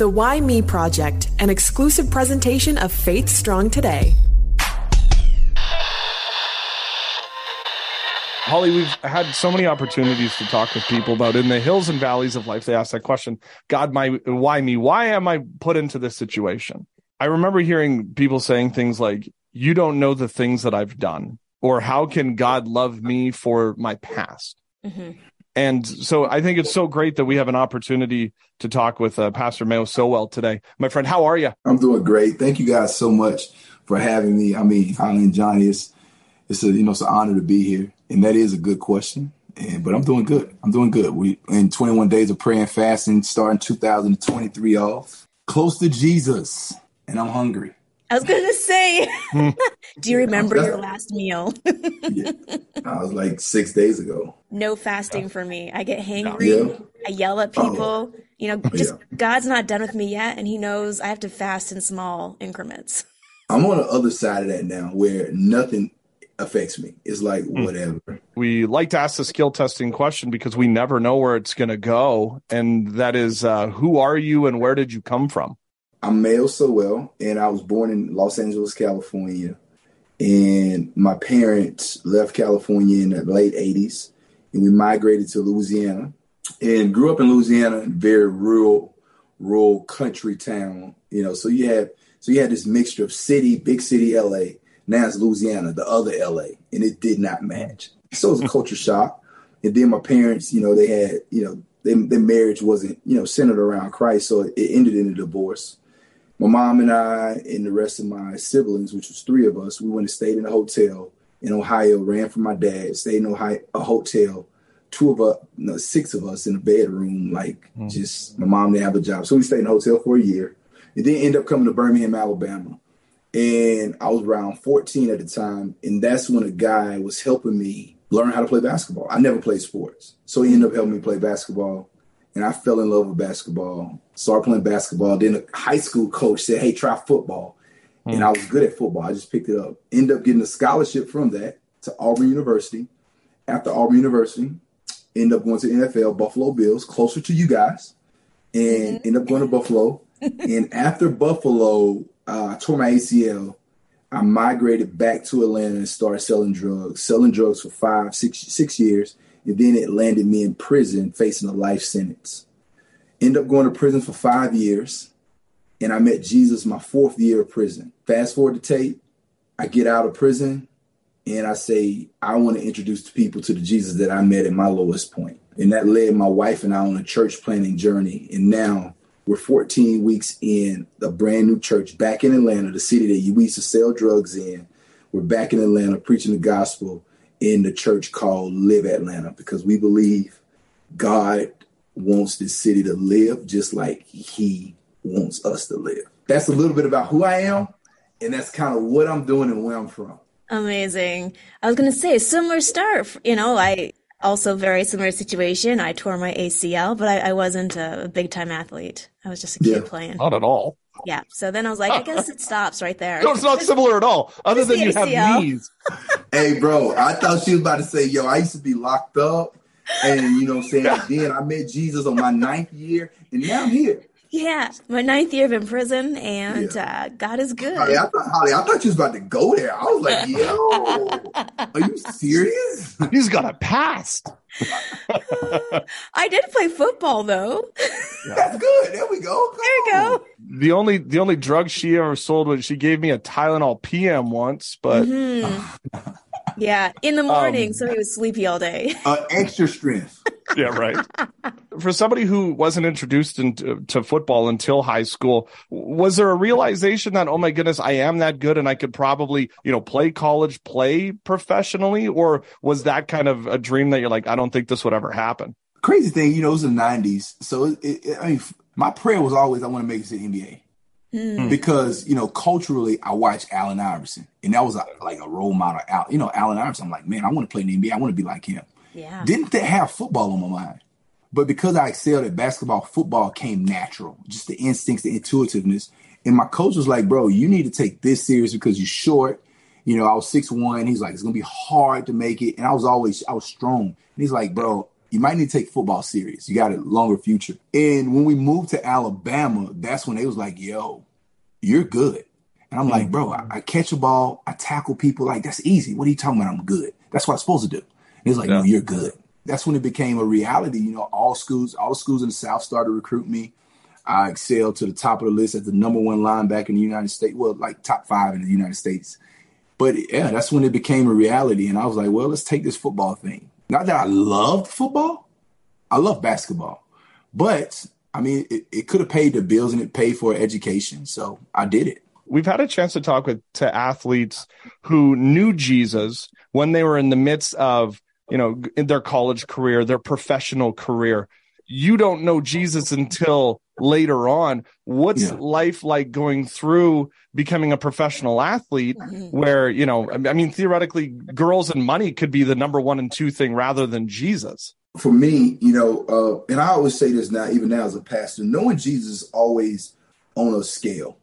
The Why Me Project, an exclusive presentation of Faith Strong Today. Holly, we've had so many opportunities to talk with people about in the hills and valleys of life. They ask that question, God, my, why me? Why am I put into this situation? I remember hearing people saying things like, you don't know the things that I've done, or how can God love me for my past? Mm-hmm. And so I think it's so great that we have an opportunity to talk with uh, Pastor Mayo Sowell today. My friend, how are you? I'm doing great. Thank you guys so much for having me. I mean, Holly and Johnny, it's, it's a, you know, it's an honor to be here. And that is a good question. And, but I'm doing good. I'm doing good. We in 21 days of prayer and fasting, starting 2023 off, close to Jesus, and I'm hungry. I was gonna say, do you remember your last meal? yeah. I was like six days ago. No fasting for me. I get hangry. Yeah. I yell at people. Oh. You know, just yeah. God's not done with me yet, and He knows I have to fast in small increments. I'm on the other side of that now, where nothing affects me. It's like hmm. whatever. We like to ask the skill testing question because we never know where it's going to go, and that is, uh, who are you and where did you come from? I'm Mayo Sowell, and I was born in Los Angeles, California. And my parents left California in the late 80s, and we migrated to Louisiana. And grew up in Louisiana, very rural, rural country town. You know, so you had so you had this mixture of city, big city, LA. Now it's Louisiana, the other LA, and it did not match. So it was a culture shock. And then my parents, you know, they had, you know, their, their marriage wasn't, you know, centered around Christ, so it ended in a divorce my mom and I and the rest of my siblings, which was three of us, we went and stayed in a hotel in Ohio, ran from my dad, stayed in Ohio, a hotel, two of us, no, six of us in a bedroom, like mm. just my mom didn't have a job. So we stayed in a hotel for a year and then end up coming to Birmingham, Alabama. And I was around 14 at the time. And that's when a guy was helping me learn how to play basketball. I never played sports. So he ended up helping me play basketball and I fell in love with basketball. Started playing basketball. Then a high school coach said, "Hey, try football," mm. and. I was good at football. I just picked it up. Ended up getting a scholarship from that to Auburn University. After Auburn University, end up going to NFL, Buffalo Bills, closer to you guys, and mm-hmm. end up going to Buffalo. and after Buffalo, uh, I tore my ACL. I migrated back to Atlanta and started selling drugs. Selling drugs for five, six, six years and then it landed me in prison facing a life sentence. End up going to prison for five years, and I met Jesus my fourth year of prison. Fast forward to tape, I get out of prison, and I say, I want to introduce people to the Jesus that I met at my lowest point. And that led my wife and I on a church planning journey. And now we're 14 weeks in a brand new church back in Atlanta, the city that we used to sell drugs in. We're back in Atlanta preaching the gospel in the church called Live Atlanta because we believe God wants this city to live just like he wants us to live. That's a little bit about who I am, and that's kind of what I'm doing and where I'm from. Amazing. I was going to say similar start. You know, I also very similar situation. I tore my ACL, but I, I wasn't a big time athlete. I was just a kid yeah. playing. Not at all. Yeah. So then I was like, I guess it stops right there. No, it's not similar at all. Other than you have knees. hey, bro, I thought she was about to say, yo, I used to be locked up. And you know what I'm saying? then I met Jesus on my ninth year, and now I'm here. Yeah, my ninth year of in prison, and yeah. uh, God is good. Holly I, thought, Holly, I thought you was about to go there. I was like, yo, are you serious? He's got a past. I did play football though. That's good. There we go. Come there you go. The only the only drug she ever sold was she gave me a Tylenol PM once, but mm-hmm. yeah, in the morning, um, so he was sleepy all day. Uh, extra strength. yeah, right. For somebody who wasn't introduced into to football until high school, was there a realization that oh my goodness, I am that good and I could probably you know play college, play professionally, or was that kind of a dream that you're like, I don't think this would ever happen? Crazy thing, you know, it was the '90s, so it, it, I mean, my prayer was always I want to make it to the NBA. Mm. Because you know, culturally, I watched Allen Iverson, and that was a, like a role model. Out you know, Allen Iverson. I'm like, man, I want to play in the NBA. I want to be like him. Yeah. Didn't that have football on my mind. But because I excelled at basketball, football came natural. Just the instincts, the intuitiveness. And my coach was like, bro, you need to take this serious because you're short. You know, I was six one. He's like, it's gonna be hard to make it. And I was always I was strong. And he's like, bro, you might need to take football serious. You got a longer future. And when we moved to Alabama, that's when they was like, yo, you're good. And I'm mm-hmm. like, bro, I, I, catch a ball, I tackle people. Like, that's easy. What are you talking about? I'm good. That's what I'm supposed to do. And he's like, yeah. no, you're good. That's when it became a reality. You know, all schools, all schools in the South started to recruit me. I excelled to the top of the list as the number one linebacker in the United States. Well, like top five in the United States. But yeah, that's when it became a reality. And I was like, well, let's take this football thing. Not that I loved football, I love basketball. But I mean, it, it could have paid the bills and it paid for education. So I did it. We've had a chance to talk with to athletes who knew Jesus when they were in the midst of, you know, in their college career, their professional career. You don't know Jesus until later on. What's yeah. life like going through becoming a professional athlete mm-hmm. where, you know, I mean, theoretically, girls and money could be the number one and two thing rather than Jesus? For me, you know, uh, and I always say this now, even now as a pastor, knowing Jesus is always on a scale,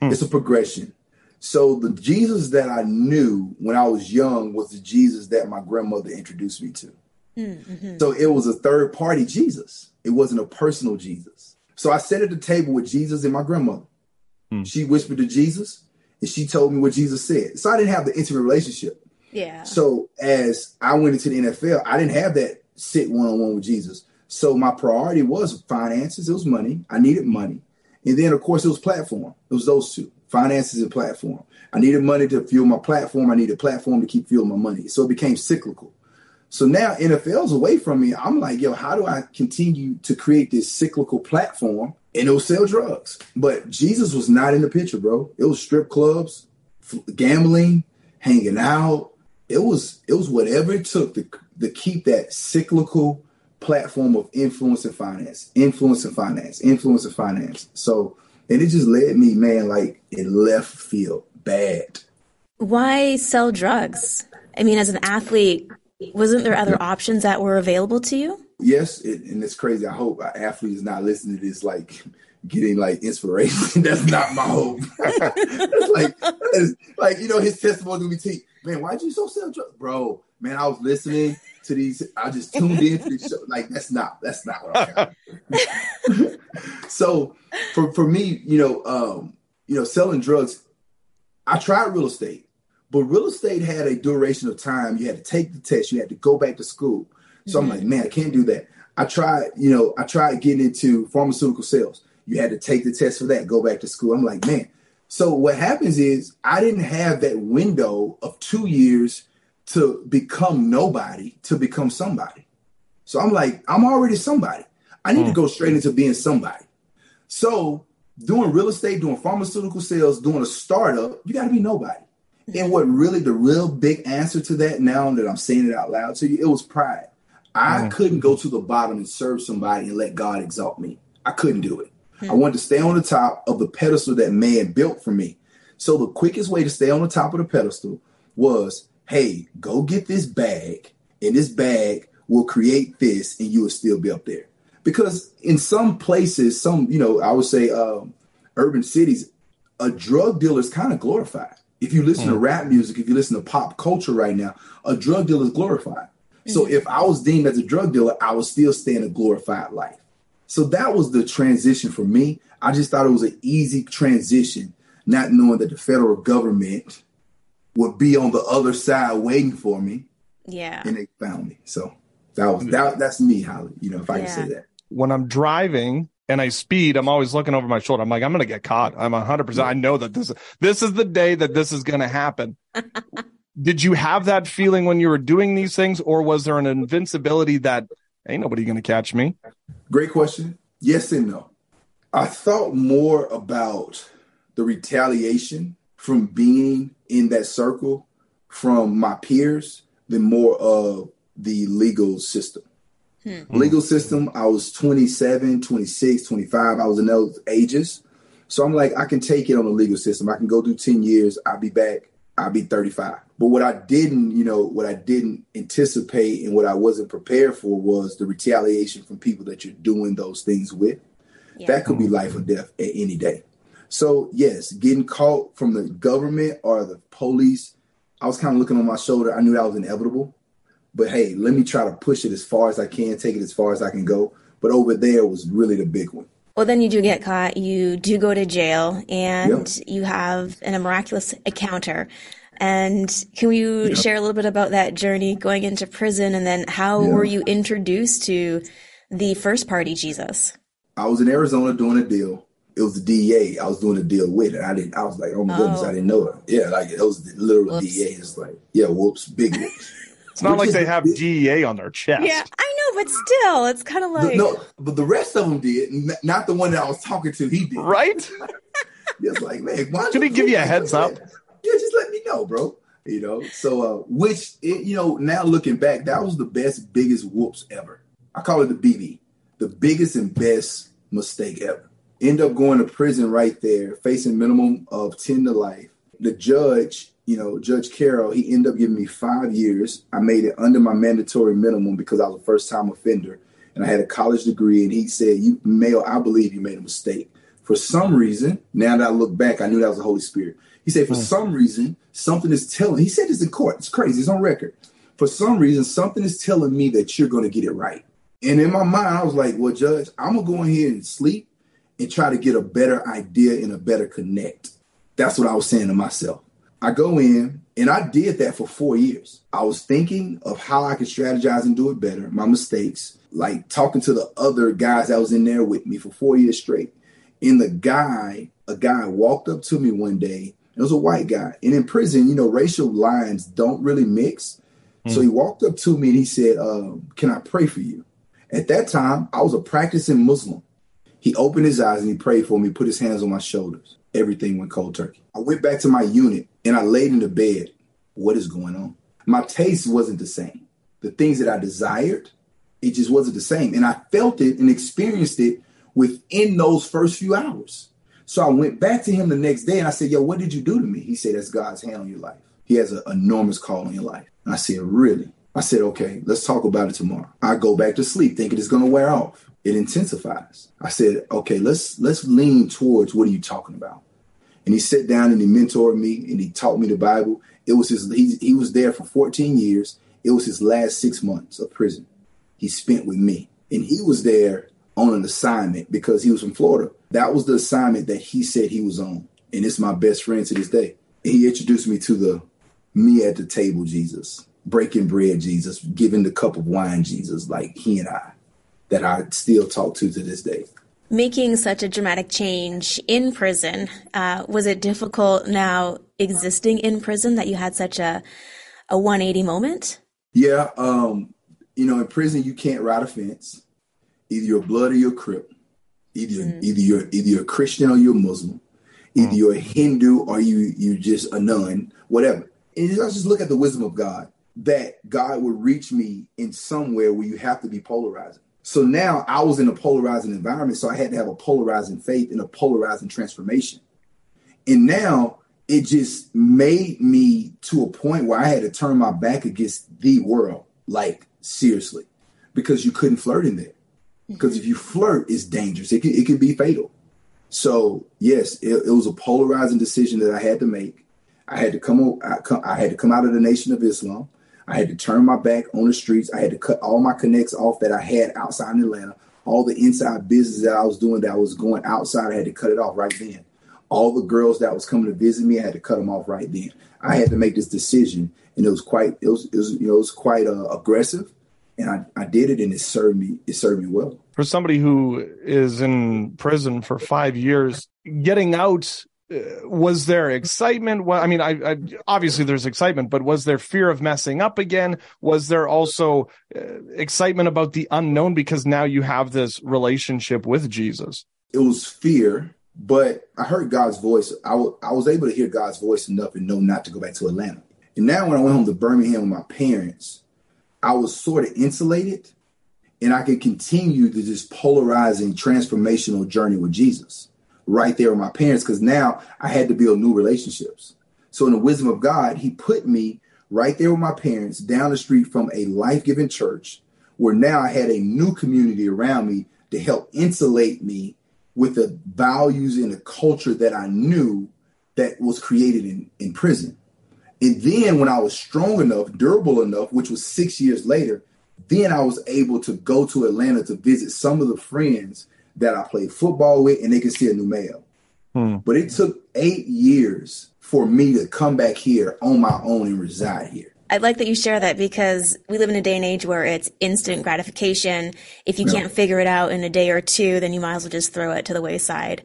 hmm. it's a progression. So the Jesus that I knew when I was young was the Jesus that my grandmother introduced me to. Mm-hmm. So it was a third party Jesus. It wasn't a personal Jesus. So I sat at the table with Jesus and my grandmother. Hmm. She whispered to Jesus and she told me what Jesus said. So I didn't have the intimate relationship. Yeah. So as I went into the NFL, I didn't have that sit one on one with Jesus. So my priority was finances. It was money. I needed money. And then, of course, it was platform. It was those two finances and platform. I needed money to fuel my platform. I needed a platform to keep fueling my money. So it became cyclical. So now NFL's away from me. I'm like, yo, how do I continue to create this cyclical platform and it'll sell drugs? But Jesus was not in the picture, bro. It was strip clubs, gambling, hanging out. It was it was whatever it took to to keep that cyclical platform of influence and finance, influence and finance, influence and finance. So and it just led me, man, like in left field, bad. Why sell drugs? I mean, as an athlete, wasn't there other options that were available to you? Yes, it, and it's crazy. I hope our athletes not listening to this like getting like inspiration. That's not my hope. like, like you know, his testimony to me, man, why'd you so sell drugs, bro? Man, I was listening to these. I just tuned in to the show. Like, that's not that's not what I'm. so, for for me, you know, um, you know, selling drugs. I tried real estate. But real estate had a duration of time. You had to take the test. You had to go back to school. So mm-hmm. I'm like, man, I can't do that. I tried, you know, I tried getting into pharmaceutical sales. You had to take the test for that, go back to school. I'm like, man. So what happens is I didn't have that window of two years to become nobody to become somebody. So I'm like, I'm already somebody. I need mm. to go straight into being somebody. So doing real estate, doing pharmaceutical sales, doing a startup, you got to be nobody. And what really the real big answer to that now that I'm saying it out loud to you, it was pride. I mm. couldn't go to the bottom and serve somebody and let God exalt me. I couldn't do it. I wanted to stay on the top of the pedestal that man built for me. So the quickest way to stay on the top of the pedestal was, hey, go get this bag, and this bag will create this, and you will still be up there. Because in some places, some, you know, I would say um, urban cities, a drug dealer is kind of glorified. If you listen mm. to rap music, if you listen to pop culture right now, a drug dealer is glorified. Mm. So if I was deemed as a drug dealer, I would still stay in a glorified life. So that was the transition for me. I just thought it was an easy transition, not knowing that the federal government would be on the other side waiting for me. Yeah. And they found me. So that was that that's me, Holly, you know, if I yeah. can say that. When I'm driving and I speed, I'm always looking over my shoulder. I'm like, I'm going to get caught. I'm 100%. I know that this, this is the day that this is going to happen. Did you have that feeling when you were doing these things, or was there an invincibility that ain't nobody going to catch me? Great question. Yes and no. I thought more about the retaliation from being in that circle from my peers than more of the legal system. Hmm. Legal system, I was 27, 26, 25. I was in those ages. So I'm like, I can take it on the legal system. I can go do 10 years. I'll be back. I'll be 35. But what I didn't, you know, what I didn't anticipate and what I wasn't prepared for was the retaliation from people that you're doing those things with. Yeah. That could be mm-hmm. life or death at any day. So, yes, getting caught from the government or the police, I was kind of looking on my shoulder. I knew that was inevitable. but hey, let me try to push it as far as I can, take it as far as I can go. But over there was really the big one. Well, then you do get caught. You do go to jail, and yep. you have an, a miraculous encounter. And can you yep. share a little bit about that journey going into prison, and then how were you introduced to the first party Jesus? I was in Arizona doing a deal. It was the DEA. I was doing a deal with it. I didn't. I was like, oh my oh. goodness, I oh. didn't know it. Yeah, like it was literally literal whoops. DEA. It's like, yeah, whoops, big whoops. It's not Which like they have DEA on their chest. Yeah, I know, but still, it's kind of like no. But the rest of them did. Not the one that I was talking to. He did. Right. it's like, man, why Can he give you a heads up? Yeah, just let me know, bro. You know. So, uh, which it, you know, now looking back, that was the best, biggest whoops ever. I call it the BB, the biggest and best mistake ever. End up going to prison right there, facing minimum of ten to life. The judge you know, Judge Carroll, he ended up giving me five years. I made it under my mandatory minimum because I was a first time offender and I had a college degree. And he said, You male, I believe you made a mistake. For some reason, now that I look back, I knew that was the Holy Spirit. He said, For mm. some reason, something is telling, he said this in court. It's crazy, it's on record. For some reason, something is telling me that you're going to get it right. And in my mind, I was like, Well, Judge, I'm going to go in here and sleep and try to get a better idea and a better connect. That's what I was saying to myself. I go in and I did that for four years. I was thinking of how I could strategize and do it better, my mistakes, like talking to the other guys that was in there with me for four years straight. And the guy, a guy walked up to me one day. It was a white guy. And in prison, you know, racial lines don't really mix. Mm. So he walked up to me and he said, uh, Can I pray for you? At that time, I was a practicing Muslim. He opened his eyes and he prayed for me, put his hands on my shoulders. Everything went cold turkey. I went back to my unit and I laid in the bed. What is going on? My taste wasn't the same. The things that I desired, it just wasn't the same. And I felt it and experienced it within those first few hours. So I went back to him the next day and I said, Yo, what did you do to me? He said, That's God's hand on your life. He has an enormous call on your life. And I said, Really? I said, Okay, let's talk about it tomorrow. I go back to sleep thinking it's going to wear off. It intensifies. I said, Okay, let's let's lean towards what are you talking about? and he sat down and he mentored me and he taught me the Bible. It was his he, he was there for 14 years. It was his last six months of prison he spent with me. And he was there on an assignment because he was from Florida. That was the assignment that he said he was on. And it's my best friend to this day. He introduced me to the me at the table Jesus, breaking bread Jesus, giving the cup of wine Jesus, like he and I, that I still talk to to this day making such a dramatic change in prison, uh, was it difficult now existing in prison that you had such a a 180 moment? Yeah, um, you know, in prison you can't ride a fence. Either you're blood or you're crip. Either mm. either you're either you're a Christian or you're Muslim. Either mm. you're a Hindu or you you just a nun, whatever. And I just look at the wisdom of God that God would reach me in somewhere where you have to be polarizing. So now I was in a polarizing environment, so I had to have a polarizing faith and a polarizing transformation. And now it just made me to a point where I had to turn my back against the world, like seriously, because you couldn't flirt in there. Because if you flirt, it's dangerous. It can, it can be fatal. So yes, it, it was a polarizing decision that I had to make. I had to come, I, I had to come out of the Nation of Islam. I had to turn my back on the streets. I had to cut all my connects off that I had outside in Atlanta. All the inside business that I was doing that I was going outside, I had to cut it off right then. All the girls that was coming to visit me, I had to cut them off right then. I had to make this decision, and it was quite, it was, it was you know, it was quite uh, aggressive, and I, I did it, and it served me, it served me well. For somebody who is in prison for five years, getting out was there excitement? Well, I mean, I, I, obviously there's excitement, but was there fear of messing up again? Was there also uh, excitement about the unknown because now you have this relationship with Jesus? It was fear, but I heard God's voice. I, w- I was able to hear God's voice enough and know not to go back to Atlanta. And now when I went home to Birmingham with my parents, I was sort of insulated and I could continue to this polarizing transformational journey with Jesus right there with my parents because now I had to build new relationships. So, in the wisdom of God, He put me right there with my parents down the street from a life giving church where now I had a new community around me to help insulate me with the values and the culture that I knew that was created in, in prison. And then when I was strong enough, durable enough, which was six years later, then I was able to go to Atlanta to visit some of the friends that I played football with, and they could see a new mail. Hmm. But it took eight years for me to come back here on my own and reside here. I like that you share that because we live in a day and age where it's instant gratification. If you yeah. can't figure it out in a day or two, then you might as well just throw it to the wayside.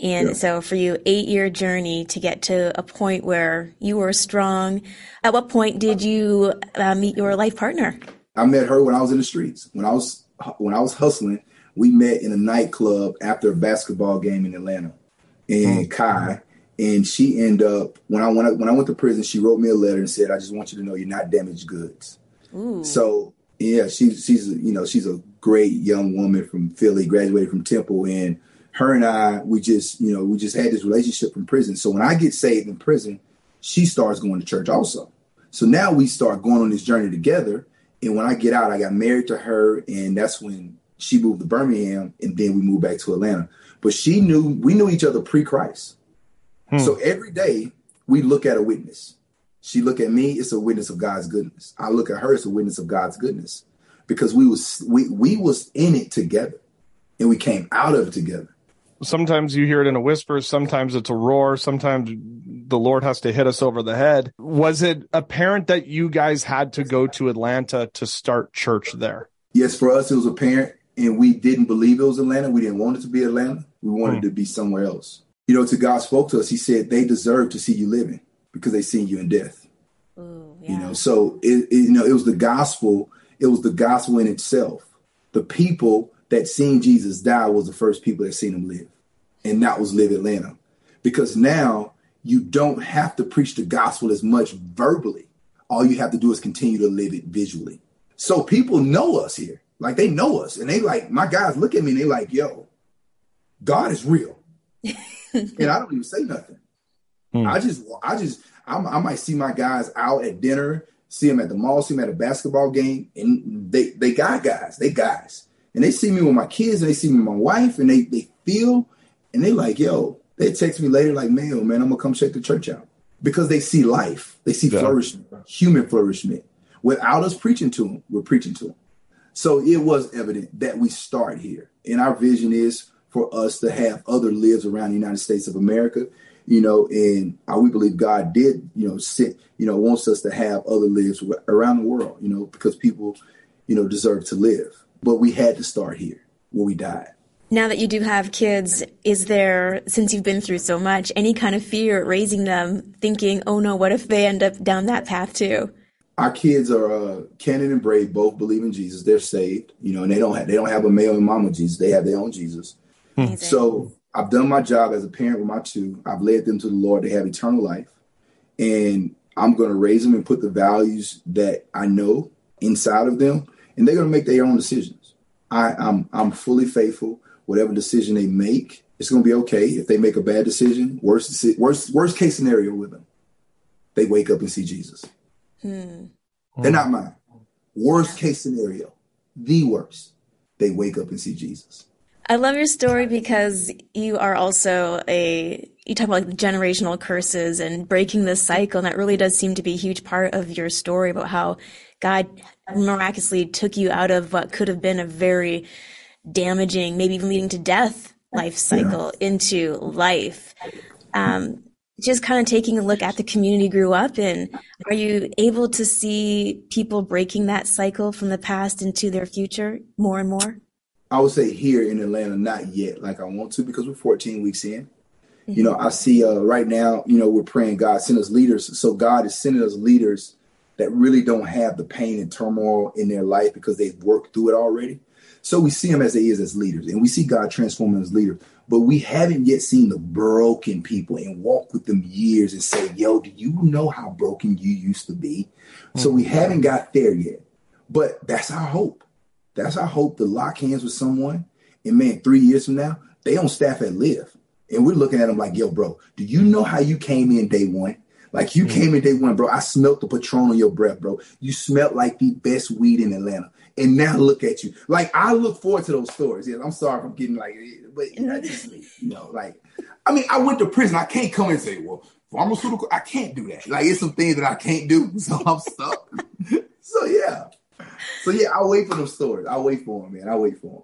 And yeah. so for you, eight year journey to get to a point where you were strong. At what point did you uh, meet your life partner? I met her when I was in the streets. When I was when I was hustling, we met in a nightclub after a basketball game in Atlanta. And mm. Kai, and she ended up when I went when I went to prison, she wrote me a letter and said, "I just want you to know you're not damaged goods." Ooh. So yeah, she's she's you know she's a great young woman from Philly, graduated from Temple, and her and I we just you know we just had this relationship from prison. So when I get saved in prison, she starts going to church also. So now we start going on this journey together. And when I get out, I got married to her, and that's when she moved to Birmingham, and then we moved back to Atlanta. But she knew we knew each other pre-Christ. Hmm. So every day we look at a witness. She look at me, it's a witness of God's goodness. I look at her, it's a witness of God's goodness. Because we was we we was in it together and we came out of it together. Sometimes you hear it in a whisper, sometimes it's a roar, sometimes the Lord has to hit us over the head. Was it apparent that you guys had to go to Atlanta to start church there? Yes, for us it was apparent and we didn't believe it was Atlanta. We didn't want it to be Atlanta. We wanted hmm. to be somewhere else you know, to God spoke to us. He said they deserve to see you living because they seen you in death. Ooh, yeah. You know, so it, it, you know it was the gospel. It was the gospel in itself. The people that seen Jesus die was the first people that seen him live, and that was Live Atlanta. Because now you don't have to preach the gospel as much verbally. All you have to do is continue to live it visually. So people know us here, like they know us, and they like my guys look at me and they like, "Yo, God is real." and I don't even say nothing. Hmm. I just, I just, I'm, i might see my guys out at dinner, see them at the mall, see them at a basketball game, and they, they got guys, they guys, and they see me with my kids, and they see me with my wife, and they, they feel, and they like, yo, they text me later like, man, man, I'm gonna come check the church out because they see life, they see yeah. flourishment, human flourishment. Without us preaching to them, we're preaching to them. So it was evident that we start here, and our vision is for us to have other lives around the United States of America, you know, and uh, we believe God did, you know, sit, you know, wants us to have other lives around the world, you know, because people, you know, deserve to live. But we had to start here where we died. Now that you do have kids, is there, since you've been through so much, any kind of fear raising them, thinking, oh no, what if they end up down that path too? Our kids are uh, Cannon and Brave both believe in Jesus. They're saved, you know, and they don't have they don't have a male and mama Jesus. They have their own Jesus. Amazing. So I've done my job as a parent with my two. I've led them to the Lord. They have eternal life. And I'm going to raise them and put the values that I know inside of them. And they're going to make their own decisions. I, I'm, I'm fully faithful. Whatever decision they make, it's going to be okay. If they make a bad decision, worst, worst, worst case scenario with them, they wake up and see Jesus. Hmm. They're not mine. Worst case scenario, the worst, they wake up and see Jesus. I love your story because you are also a you talk about like generational curses and breaking this cycle, and that really does seem to be a huge part of your story about how God miraculously took you out of what could have been a very damaging, maybe even leading to death life cycle yeah. into life. Um, just kind of taking a look at the community you grew up in, are you able to see people breaking that cycle from the past into their future more and more? I would say here in Atlanta, not yet like I want to because we're 14 weeks in. You know, I see uh, right now, you know, we're praying God send us leaders. So God is sending us leaders that really don't have the pain and turmoil in their life because they've worked through it already. So we see them as they is as leaders, and we see God transforming as leaders. But we haven't yet seen the broken people and walk with them years and say, "Yo, do you know how broken you used to be?" Mm-hmm. So we mm-hmm. haven't got there yet. But that's our hope. That's our hope to lock hands with someone. And man, three years from now, they on staff at Live. And we're looking at them like, yo, bro, do you know how you came in day one? Like you mm-hmm. came in day one, bro. I smelt the Patron on your breath, bro. You smelt like the best weed in Atlanta. And now look at you. Like I look forward to those stories. Yeah, I'm sorry if I'm getting like, but you know, just, you know, like, I mean, I went to prison. I can't come and say, well, pharmaceutical. I can't do that. Like it's some things that I can't do, so I'm stuck. so yeah, so yeah, I'll wait for those stories. I'll wait for them, man. I'll wait for them.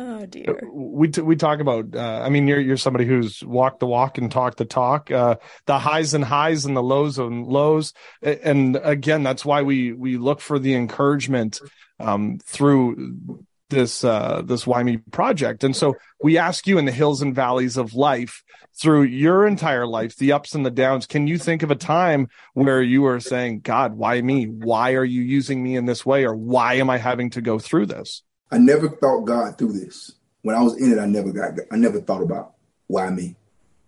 Oh dear. We t- we talk about. Uh, I mean, you're you're somebody who's walked the walk and talked the talk. Uh, the highs and highs and the lows and lows. And again, that's why we we look for the encouragement um, through this uh, this Why Me project. And so we ask you in the hills and valleys of life through your entire life, the ups and the downs. Can you think of a time where you were saying, God, why me? Why are you using me in this way? Or why am I having to go through this? I never thought God through this. When I was in it, I never got I never thought about why me?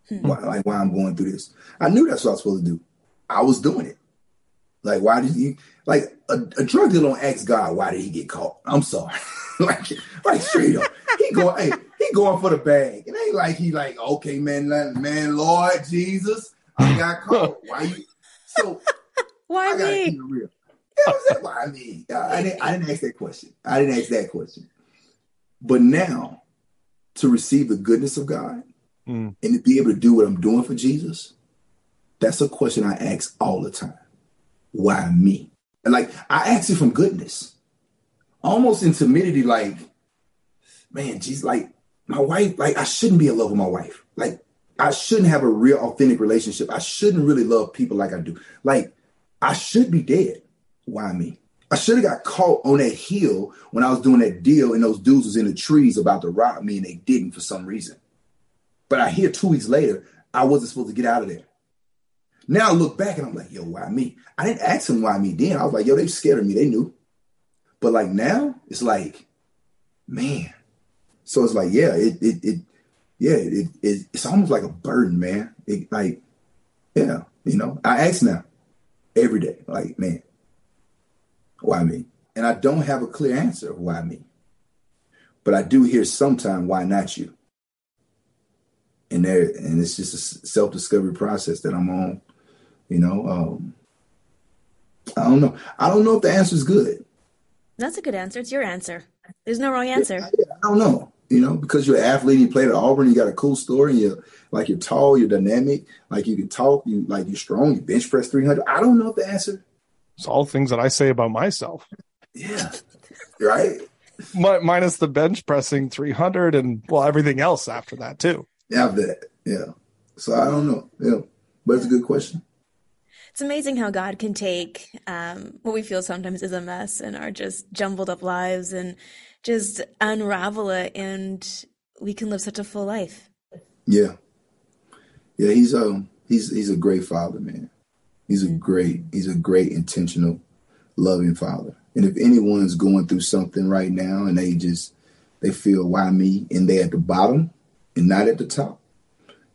Hmm. Why like why I'm going through this. I knew that's what I was supposed to do. I was doing it. Like, why did you like a, a drug dealer don't ask God why did he get caught? I'm sorry. like, like straight up. He going, hey, he going for the bag. It ain't like he like, okay, man, man, Lord Jesus, I got caught. Why you? So why me? Real. Yeah, why me? I didn't, I didn't ask that question. I didn't ask that question. But now, to receive the goodness of God mm. and to be able to do what I'm doing for Jesus, that's a question I ask all the time. Why me? And like I ask it from goodness almost in timidity, like, man, Jesus, like, my wife, like, I shouldn't be in love with my wife. Like, I shouldn't have a real authentic relationship. I shouldn't really love people like I do. Like, I should be dead. Why me? I should have got caught on that hill when I was doing that deal and those dudes was in the trees about to rob me and they didn't for some reason. But I hear two weeks later, I wasn't supposed to get out of there. Now I look back and I'm like, yo, why me? I didn't ask them why me then. I was like, yo, they scared of me. They knew. But like now, it's like, man. So it's like, yeah, it it, it yeah, it, it it's almost like a burden, man. It like, yeah, you know, I ask now every day, like, man, why me? And I don't have a clear answer of why me. But I do hear sometime why not you. And there, and it's just a self-discovery process that I'm on. You know, um, I don't know. I don't know if the answer is good. That's a good answer. It's your answer. There's no wrong answer. Yeah, I don't know. You know, because you're an athlete, you played at Auburn, you got a cool story, and you're like you're tall, you're dynamic, like you can talk, you like you're strong, you bench press 300. I don't know if the answer. It's all things that I say about myself. Yeah. right. minus the bench pressing 300 and well everything else after that too. After that, yeah. So I don't know. Yeah, but it's a good question it's amazing how God can take um, what we feel sometimes is a mess and our just jumbled up lives and just unravel it, and we can live such a full life. Yeah, yeah. He's um he's he's a great father, man. He's a mm-hmm. great he's a great intentional, loving father. And if anyone's going through something right now and they just they feel why me and they at the bottom and not at the top,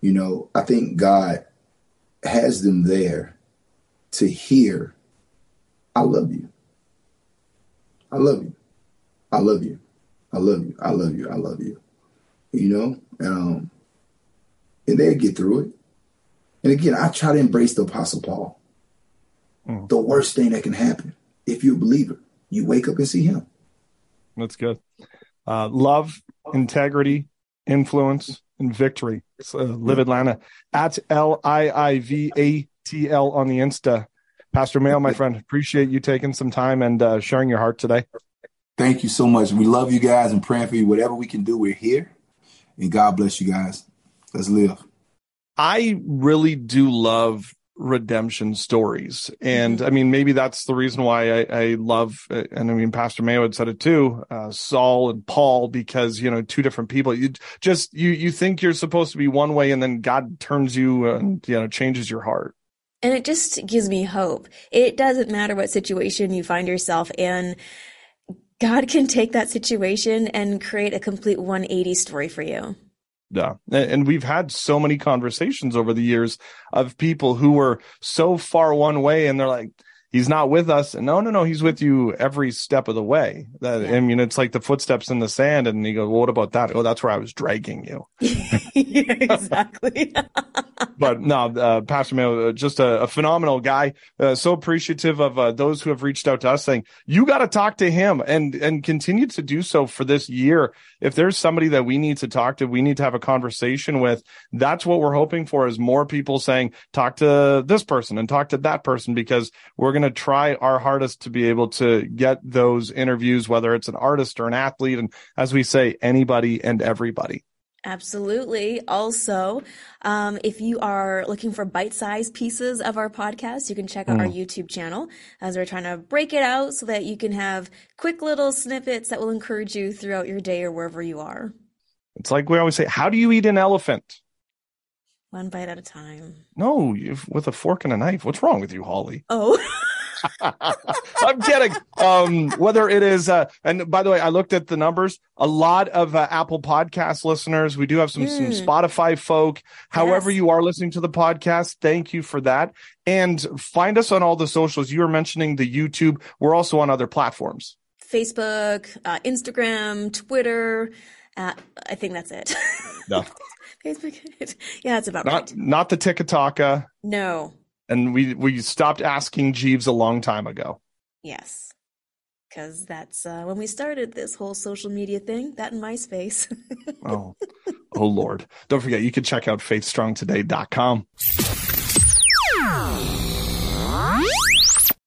you know, I think God has them there to hear, I love you. I love you. I love you. I love you. I love you. I love you. You know? Um, and they get through it. And again, I try to embrace the Apostle Paul. Mm. The worst thing that can happen if you're a believer, you wake up and see him. That's good. Uh, love, integrity, influence, and victory. Uh, Live Atlanta at L I I V A TL on the Insta. Pastor Mayo, my friend, appreciate you taking some time and uh, sharing your heart today. Thank you so much. We love you guys and praying for you. Whatever we can do, we're here. And God bless you guys. Let's live. I really do love redemption stories. And I mean, maybe that's the reason why I, I love, and I mean, Pastor Mayo had said it too, uh, Saul and Paul, because, you know, two different people, you just, you, you think you're supposed to be one way and then God turns you and, you know, changes your heart. And it just gives me hope. It doesn't matter what situation you find yourself in. God can take that situation and create a complete 180 story for you. Yeah. And we've had so many conversations over the years of people who were so far one way and they're like, he's not with us. And no, no, no, he's with you every step of the way. That. I mean, it's like the footsteps in the sand. And you go, well, what about that? Oh, that's where I was dragging you. yeah, exactly. but no, uh, Pastor Mayo, uh, just a, a phenomenal guy. Uh, so appreciative of uh, those who have reached out to us saying, you got to talk to him and, and continue to do so for this year. If there's somebody that we need to talk to, we need to have a conversation with. That's what we're hoping for is more people saying, talk to this person and talk to that person because we're going to try our hardest to be able to get those interviews, whether it's an artist or an athlete. And as we say, anybody and everybody. Absolutely. Also, um, if you are looking for bite-sized pieces of our podcast, you can check out mm. our YouTube channel as we're trying to break it out so that you can have quick little snippets that will encourage you throughout your day or wherever you are. It's like we always say, how do you eat an elephant? One bite at a time. No, with a fork and a knife. What's wrong with you, Holly? Oh. I'm kidding. Um, whether it is, uh, and by the way, I looked at the numbers. A lot of uh, Apple Podcast listeners. We do have some mm. some hmm. Spotify folk. However, yes. you are listening to the podcast, thank you for that. And find us on all the socials. You were mentioning the YouTube. We're also on other platforms. Facebook, uh, Instagram, Twitter. Uh, I think that's it. No. Facebook. Yeah, that's about not, right. Not the TikTok. No and we we stopped asking Jeeves a long time ago. Yes, because that's uh, when we started this whole social media thing. That in MySpace. oh, oh Lord! Don't forget, you can check out faithstrongtoday.com.